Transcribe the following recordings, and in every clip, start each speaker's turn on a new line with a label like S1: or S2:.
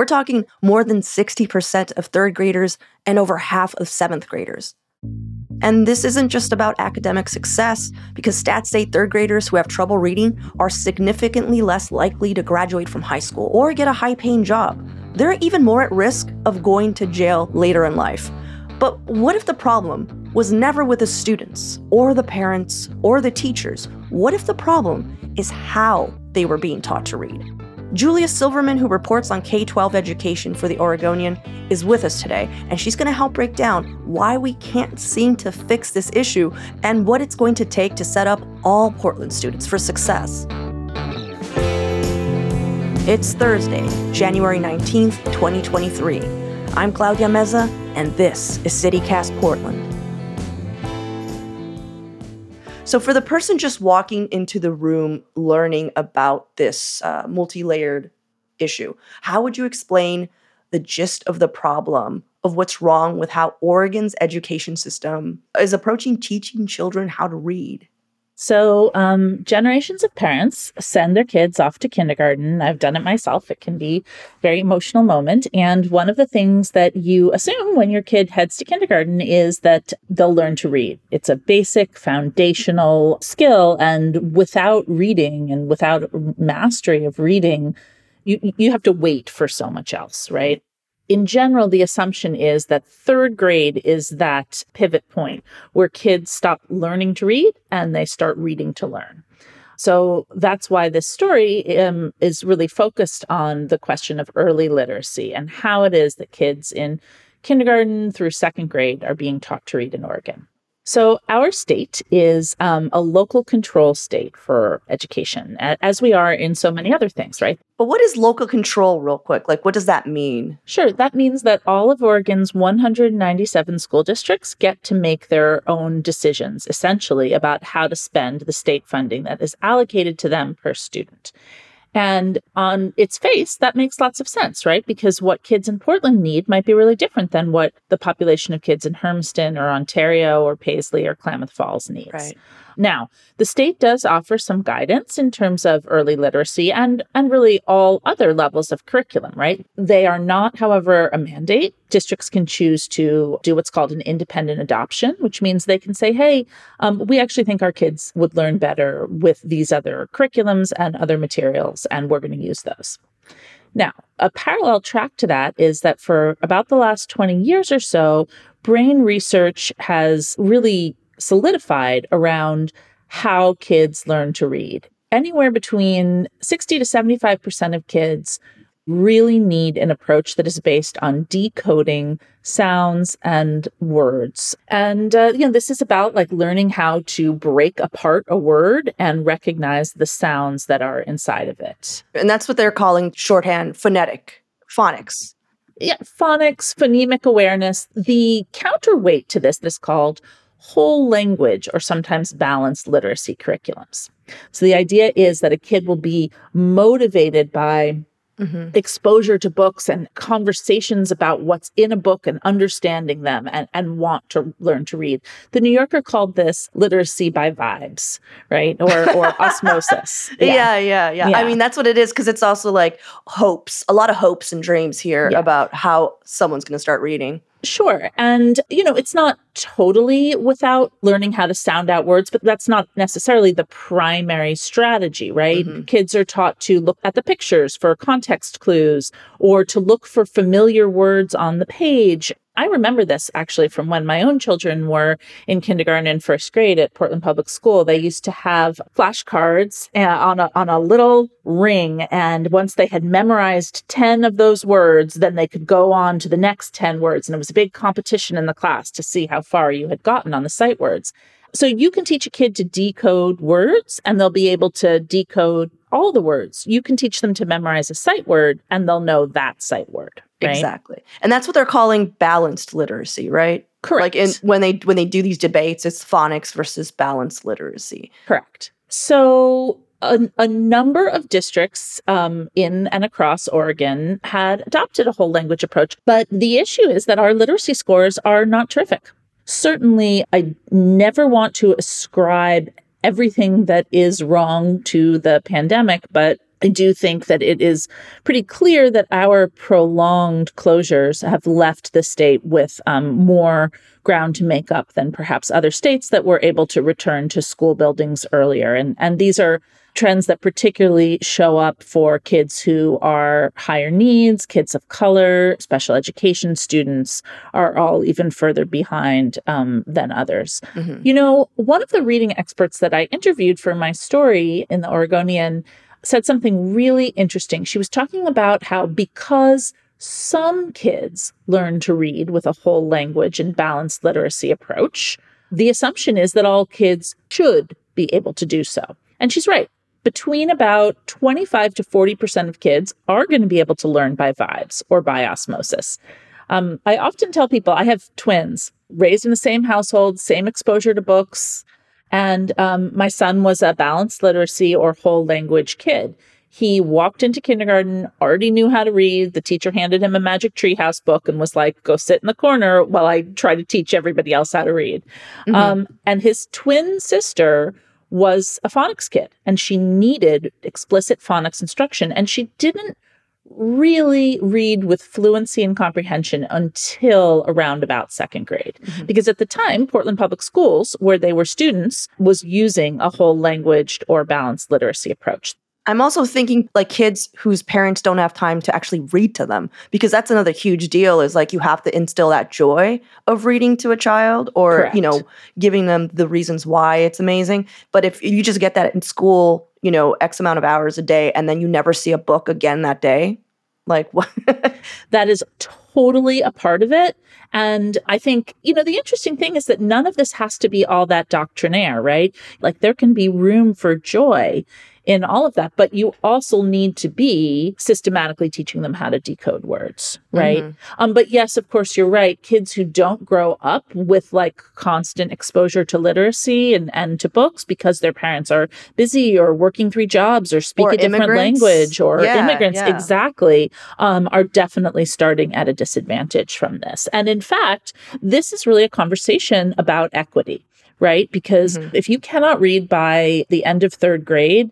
S1: We're talking more than 60% of third graders and over half of seventh graders. And this isn't just about academic success, because stats say third graders who have trouble reading are significantly less likely to graduate from high school or get a high paying job. They're even more at risk of going to jail later in life. But what if the problem was never with the students, or the parents, or the teachers? What if the problem is how they were being taught to read? Julia Silverman, who reports on K 12 education for The Oregonian, is with us today, and she's going to help break down why we can't seem to fix this issue and what it's going to take to set up all Portland students for success. It's Thursday, January 19th, 2023. I'm Claudia Meza, and this is CityCast Portland. So, for the person just walking into the room learning about this uh, multi layered issue, how would you explain the gist of the problem of what's wrong with how Oregon's education system is approaching teaching children how to read?
S2: So, um, generations of parents send their kids off to kindergarten. I've done it myself. It can be a very emotional moment. And one of the things that you assume when your kid heads to kindergarten is that they'll learn to read. It's a basic foundational skill. And without reading and without mastery of reading, you, you have to wait for so much else, right? In general, the assumption is that third grade is that pivot point where kids stop learning to read and they start reading to learn. So that's why this story um, is really focused on the question of early literacy and how it is that kids in kindergarten through second grade are being taught to read in Oregon. So, our state is um, a local control state for education, as we are in so many other things, right?
S1: But what is local control, real quick? Like, what does that mean?
S2: Sure. That means that all of Oregon's 197 school districts get to make their own decisions, essentially, about how to spend the state funding that is allocated to them per student. And on its face, that makes lots of sense, right? Because what kids in Portland need might be really different than what the population of kids in Hermiston or Ontario or Paisley or Klamath Falls needs.
S1: Right.
S2: Now, the state does offer some guidance in terms of early literacy and, and really all other levels of curriculum, right? They are not, however, a mandate. Districts can choose to do what's called an independent adoption, which means they can say, hey, um, we actually think our kids would learn better with these other curriculums and other materials, and we're going to use those. Now, a parallel track to that is that for about the last 20 years or so, brain research has really solidified around how kids learn to read. Anywhere between 60 to 75% of kids really need an approach that is based on decoding sounds and words. And, uh, you know, this is about like learning how to break apart a word and recognize the sounds that are inside of it.
S1: And that's what they're calling shorthand phonetic, phonics.
S2: Yeah, phonics, phonemic awareness. The counterweight to this is called whole language or sometimes balanced literacy curriculums. So the idea is that a kid will be motivated by Mm-hmm. exposure to books and conversations about what's in a book and understanding them and, and want to learn to read. The New Yorker called this literacy by vibes, right? Or, or osmosis.
S1: Yeah. yeah. yeah, yeah, I mean, that's what it is because it's also like hopes, a lot of hopes and dreams here yeah. about how someone's going to start reading.
S2: Sure. And, you know, it's not totally without learning how to sound out words, but that's not necessarily the primary strategy, right? Mm-hmm. Kids are taught to look at the pictures for context clues or to look for familiar words on the page. I remember this actually from when my own children were in kindergarten and first grade at Portland Public School. They used to have flashcards uh, on a, on a little ring. And once they had memorized 10 of those words, then they could go on to the next 10 words. And it was a big competition in the class to see how far you had gotten on the sight words. So you can teach a kid to decode words and they'll be able to decode all the words. You can teach them to memorize a sight word and they'll know that sight word. Right?
S1: Exactly. And that's what they're calling balanced literacy, right?
S2: Correct.
S1: Like in when they when they do these debates, it's phonics versus balanced literacy.
S2: Correct. So a, a, number of districts um, in and across Oregon had adopted a whole language approach. But the issue is that our literacy scores are not terrific. Certainly, I never want to ascribe everything that is wrong to the pandemic, but I do think that it is pretty clear that our prolonged closures have left the state with um, more ground to make up than perhaps other states that were able to return to school buildings earlier. And, and these are trends that particularly show up for kids who are higher needs, kids of color, special education students are all even further behind um, than others. Mm-hmm. You know, one of the reading experts that I interviewed for my story in the Oregonian said something really interesting. She was talking about how because some kids learn to read with a whole language and balanced literacy approach, the assumption is that all kids should be able to do so. And she's right. Between about 25 to 40% of kids are going to be able to learn by vibes or by osmosis. Um, I often tell people I have twins raised in the same household, same exposure to books, and um, my son was a balanced literacy or whole language kid. He walked into kindergarten, already knew how to read. The teacher handed him a magic treehouse book and was like, go sit in the corner while I try to teach everybody else how to read. Mm-hmm. Um, and his twin sister was a phonics kid and she needed explicit phonics instruction. And she didn't really read with fluency and comprehension until around about second grade. Mm-hmm. Because at the time, Portland Public Schools, where they were students, was using a whole language or balanced literacy approach.
S1: I'm also thinking like kids whose parents don't have time to actually read to them because that's another huge deal is like you have to instill that joy of reading to a child or Correct. you know giving them the reasons why it's amazing but if you just get that in school you know x amount of hours a day and then you never see a book again that day like what
S2: that is totally a part of it and I think, you know, the interesting thing is that none of this has to be all that doctrinaire, right? Like there can be room for joy in all of that. But you also need to be systematically teaching them how to decode words, right? Mm-hmm. Um, but yes, of course, you're right. Kids who don't grow up with like constant exposure to literacy and, and to books because their parents are busy or working three jobs or speak or a different language or yeah, immigrants, yeah. exactly, um, are definitely starting at a disadvantage from this. And in fact, this is really a conversation about equity right? Because mm-hmm. if you cannot read by the end of third grade,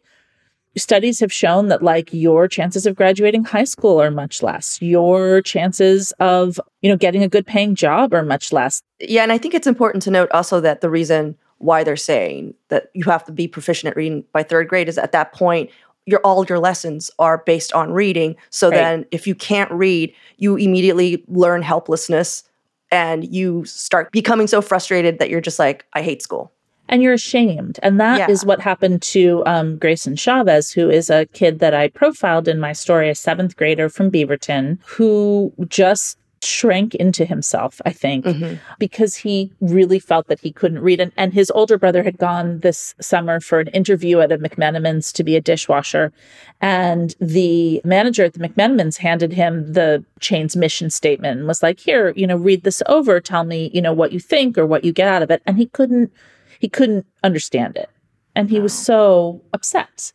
S2: studies have shown that like your chances of graduating high school are much less. Your chances of you know getting a good paying job are much less.
S1: Yeah and i think it's important to note also that the reason why they're saying that you have to be proficient at reading by third grade is at that point your all your lessons are based on reading. So right. then if you can't read you immediately learn helplessness and you start becoming so frustrated that you're just like i hate school
S2: and you're ashamed. And that yeah. is what happened to um, Grayson Chavez, who is a kid that I profiled in my story, a seventh grader from Beaverton, who just shrank into himself, I think, mm-hmm. because he really felt that he couldn't read. And, and his older brother had gone this summer for an interview at a McMenamins to be a dishwasher. And the manager at the McMenamins handed him the chain's mission statement and was like, Here, you know, read this over. Tell me, you know, what you think or what you get out of it. And he couldn't he couldn't understand it. And he was so upset.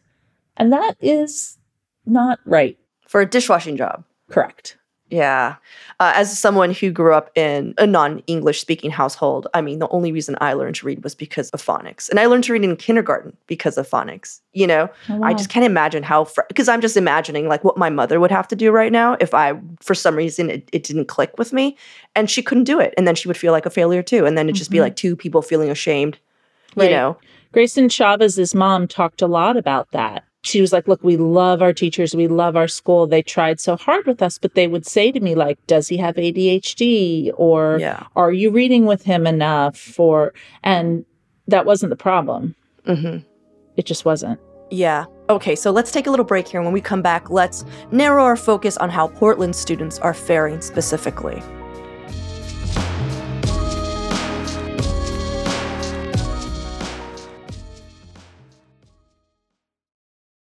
S2: And that is not right.
S1: For a dishwashing job.
S2: Correct.
S1: Yeah. Uh, as someone who grew up in a non English speaking household, I mean, the only reason I learned to read was because of phonics. And I learned to read in kindergarten because of phonics. You know, oh, wow. I just can't imagine how, because fr- I'm just imagining like what my mother would have to do right now if I, for some reason, it, it, didn't click with me and she couldn't do it. And then she would feel like a failure too. And then it'd just mm-hmm. be like two people feeling ashamed Right. You know,
S2: Grayson Chavez's mom talked a lot about that. she was like, Look, we love our teachers. We love our school. They tried so hard with us, but they would say to me, like, Does he have ADHD? Or
S1: Yeah.
S2: are you reading with him enough? Or, and that wasn't the problem.
S1: hmm
S2: It just wasn't.
S1: Yeah. Okay, so let's take a little break here. And when we come back, let's narrow our focus on how Portland students are faring specifically.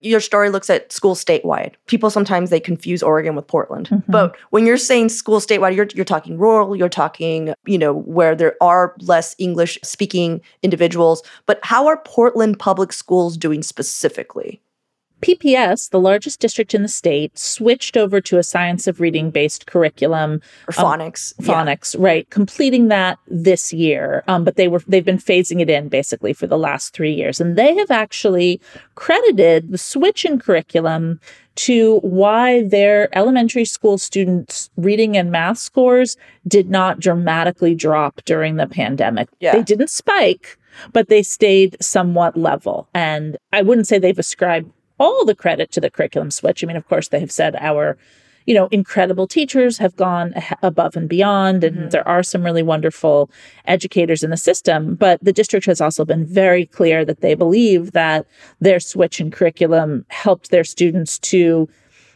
S1: Your story looks at school statewide. People sometimes they confuse Oregon with Portland.
S2: Mhm.
S1: But when you're saying school statewide, you're you're talking rural, you're talking, you know, where there are less English speaking individuals. But how are Portland public schools doing specifically?
S2: PPS, the largest district in the state, switched over to a science of reading based curriculum
S1: Or
S2: Um,
S1: phonics? Yeah.
S2: phonics right completing that this year um, but they were they've been phasing it in basically for the last three years and they have actually credited the switch in curriculum to why their elementary school students reading and math scores did not dramatically drop during the pandemic
S1: Yeah.
S2: they didn't spike but they stayed somewhat level and i wouldn't say they've ascribed all the credit to the curriculum switch i mean of course they have said our you know, incredible teachers have gone above and beyond, and
S1: Mhm.
S2: there are some really wonderful educators in the system. But the district has also been very clear that they believe that their switch in curriculum helped their students to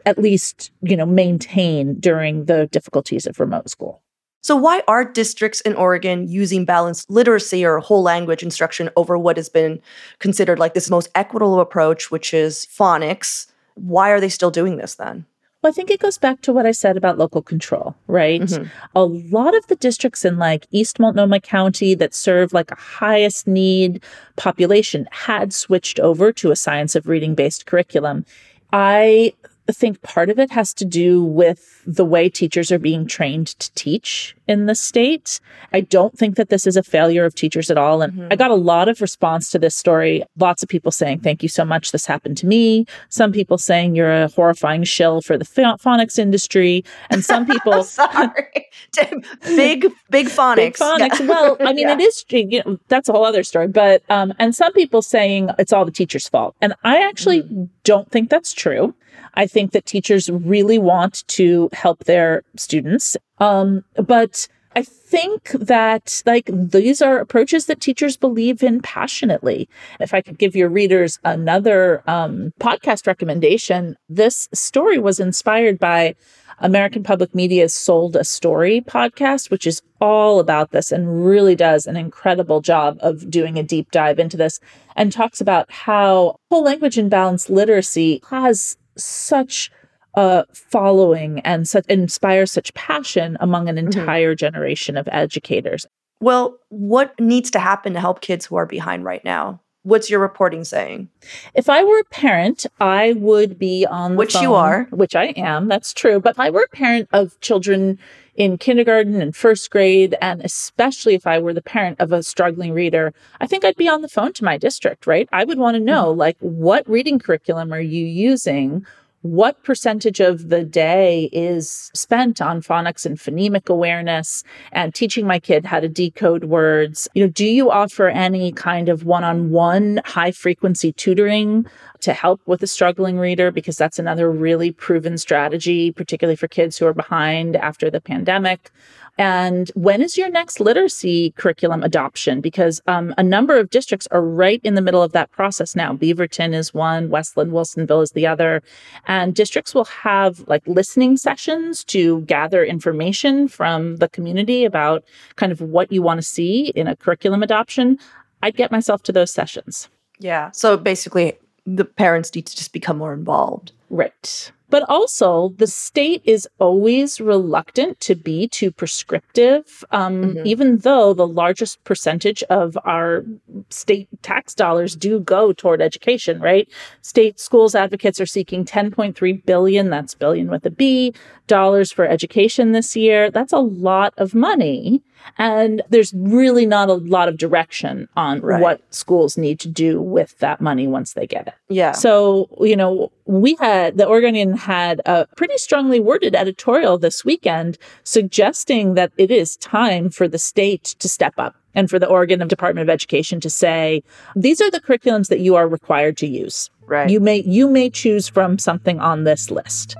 S2: at least, you know, maintain during the difficulties of remote school.
S1: So, why are districts in Oregon using balanced literacy or whole language instruction over what has been considered like this most equitable approach, which is phonics? Why are they still doing this then?
S2: Well, I think it goes back to what I said about local control, right?
S1: Mhm.
S2: A lot of the districts in like East Multnomah County that serve like a highest need population had switched over to a science of reading based curriculum. I think part of it has to do with the way teachers are being trained to teach in the state. I don't think that this is a failure of teachers at all. And
S1: Mhm.
S2: I got a lot of response to this story. Lots of people saying, Thank you so much. This happened to me. Some people saying you're a horrifying shill for the ph- phonics industry. And some people.
S1: Sorry, big big phonics.
S2: Big phonics.
S1: Yeah.
S2: Well, I mean,
S1: Yeah.
S2: it is. You know, that's a whole other story. But um, and some people saying it's all the teacher's fault, and I actually don't think that's true. I think that teachers really want to help their students, um, but I think that like these are approaches that teachers believe in passionately. If I could give your readers another um, podcast recommendation, this story was inspired by American Public Media's Sold a Story podcast, which is all about this and really does an incredible job of doing a deep dive into this and talks about how whole language and balanced literacy has such a following and such inspires such passion among an
S1: Mhm.
S2: entire generation of educators.
S1: Well, what needs to happen to help kids who are behind right now? What's your reporting saying?
S2: If I were a parent, I would be on the
S1: Which you are.
S2: which I am. That's true. But if I were a parent of children in kindergarten and first grade, and especially if I were the parent of a struggling reader, I think I'd be on the phone to my district, right? I would want to mm-hmm. know, like, what reading curriculum are you using? What percentage of the day is spent on phonics and phonemic awareness and teaching my kid how to decode words? You know, do you offer any kind of one on one high frequency tutoring to help with a struggling reader? Because that's another really proven strategy, particularly for kids who are behind after the pandemic. And when is your next literacy curriculum adoption? Because um, a number of districts are right in the middle of that process now. Beaverton is one, West Linn, Wilsonville is the other. And districts will have like listening sessions to gather information from the community about kind of what you want to see in a curriculum adoption. I'd get myself to those sessions.
S1: Yeah. So basically, the parents need to just become more involved.
S2: Right. But also, the state is always reluctant to be too prescriptive, um,
S1: Mhm.
S2: even though the largest percentage of our state tax dollars do go toward education, right? State schools advocates are seeking 10.3 billion, that's billion with a B, dollars for education this year. That's a lot of money. And there's really not a lot of direction on
S1: Right.
S2: what schools need to do with that money once they get it.
S1: Yeah.
S2: So, you know, we had the Oregonian had a pretty strongly worded editorial this weekend suggesting that it is time for the state to step up and for the Oregon Department of Education to say, these are the curriculums that you are required to use.
S1: Right.
S2: You may you may choose from something on this list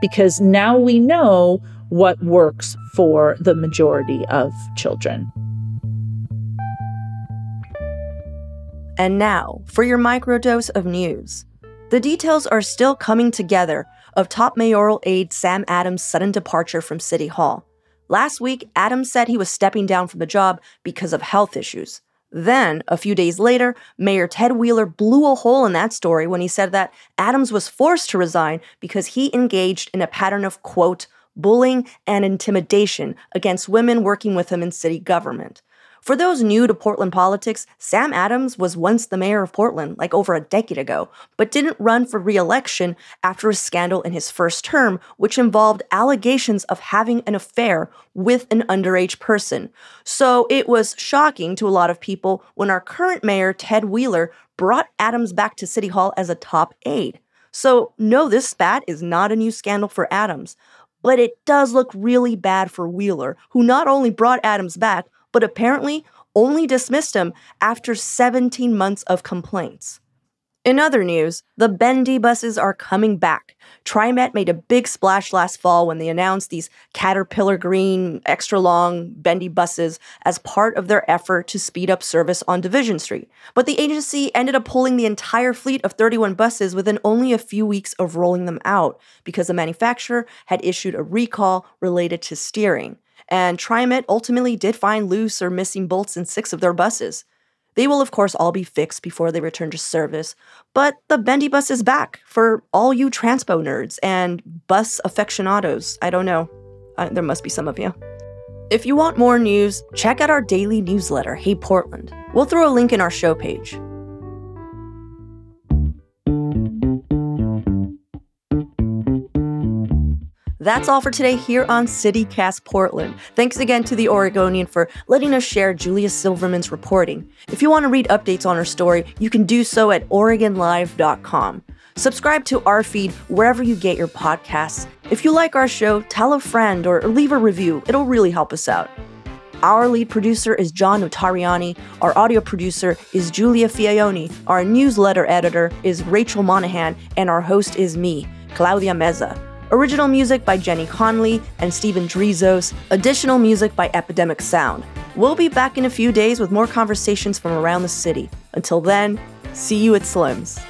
S2: because now we know what works for the majority of children.
S1: And now, for your microdose of news. The details are still coming together of top mayoral aide Sam Adams' sudden departure from City Hall. Last week, Adams said he was stepping down from the job because of health issues. Then, a few days later, Mayor Ted Wheeler blew a hole in that story when he said that Adams was forced to resign because he engaged in a pattern of, quote, bullying and intimidation against women working with him in city government. For those new to Portland politics, Sam Adams was once the mayor of Portland, like over a decade ago, but didn't run for re election after a scandal in his first term, which involved allegations of having an affair with an underage person. So it was shocking to a lot of people when our current mayor, Ted Wheeler, brought Adams back to City Hall as a top aide. So, no, this spat is not a new scandal for Adams, but it does look really bad for Wheeler, who not only brought Adams back, but apparently only dismissed him after 17 months of complaints. In other news, the bendy buses are coming back. TriMet made a big splash last fall when they announced these Caterpillar green, extra long, bendy buses as part of their effort to speed up service on Division Street. But the agency ended up pulling the entire fleet of 31 buses within only a few weeks of rolling them out because the manufacturer had issued a recall related to steering and TriMet ultimately did find loose or missing bolts in six of their buses. They will, of course, all be fixed before they return to service, but the Bendy bus is back for all you transpo nerds and bus aficionados. I don't know. Uh, there must be some of you. If you want more news, check out our daily newsletter, Hey Portland. We'll throw a link in our show page. That's all for today here on CityCast Portland. Thanks again to the Oregonian for letting us share Julia Silverman's reporting. If you want to read updates on her story, you can do so at OregonLive.com. Subscribe to our feed wherever you get your podcasts. If you like our show, tell a friend or leave a review. It'll really help us out. Our lead producer is John Notarianni. Our audio producer is Julia Fiaioni. Our newsletter editor is Rachel Monahan. And our host is me, Claudia Meza. Original music by Jenny Conley and Steven Drizos. Additional music by Epidemic Sound. We'll be back in a few days with more conversations from around the city. Until then, see you at Slim's.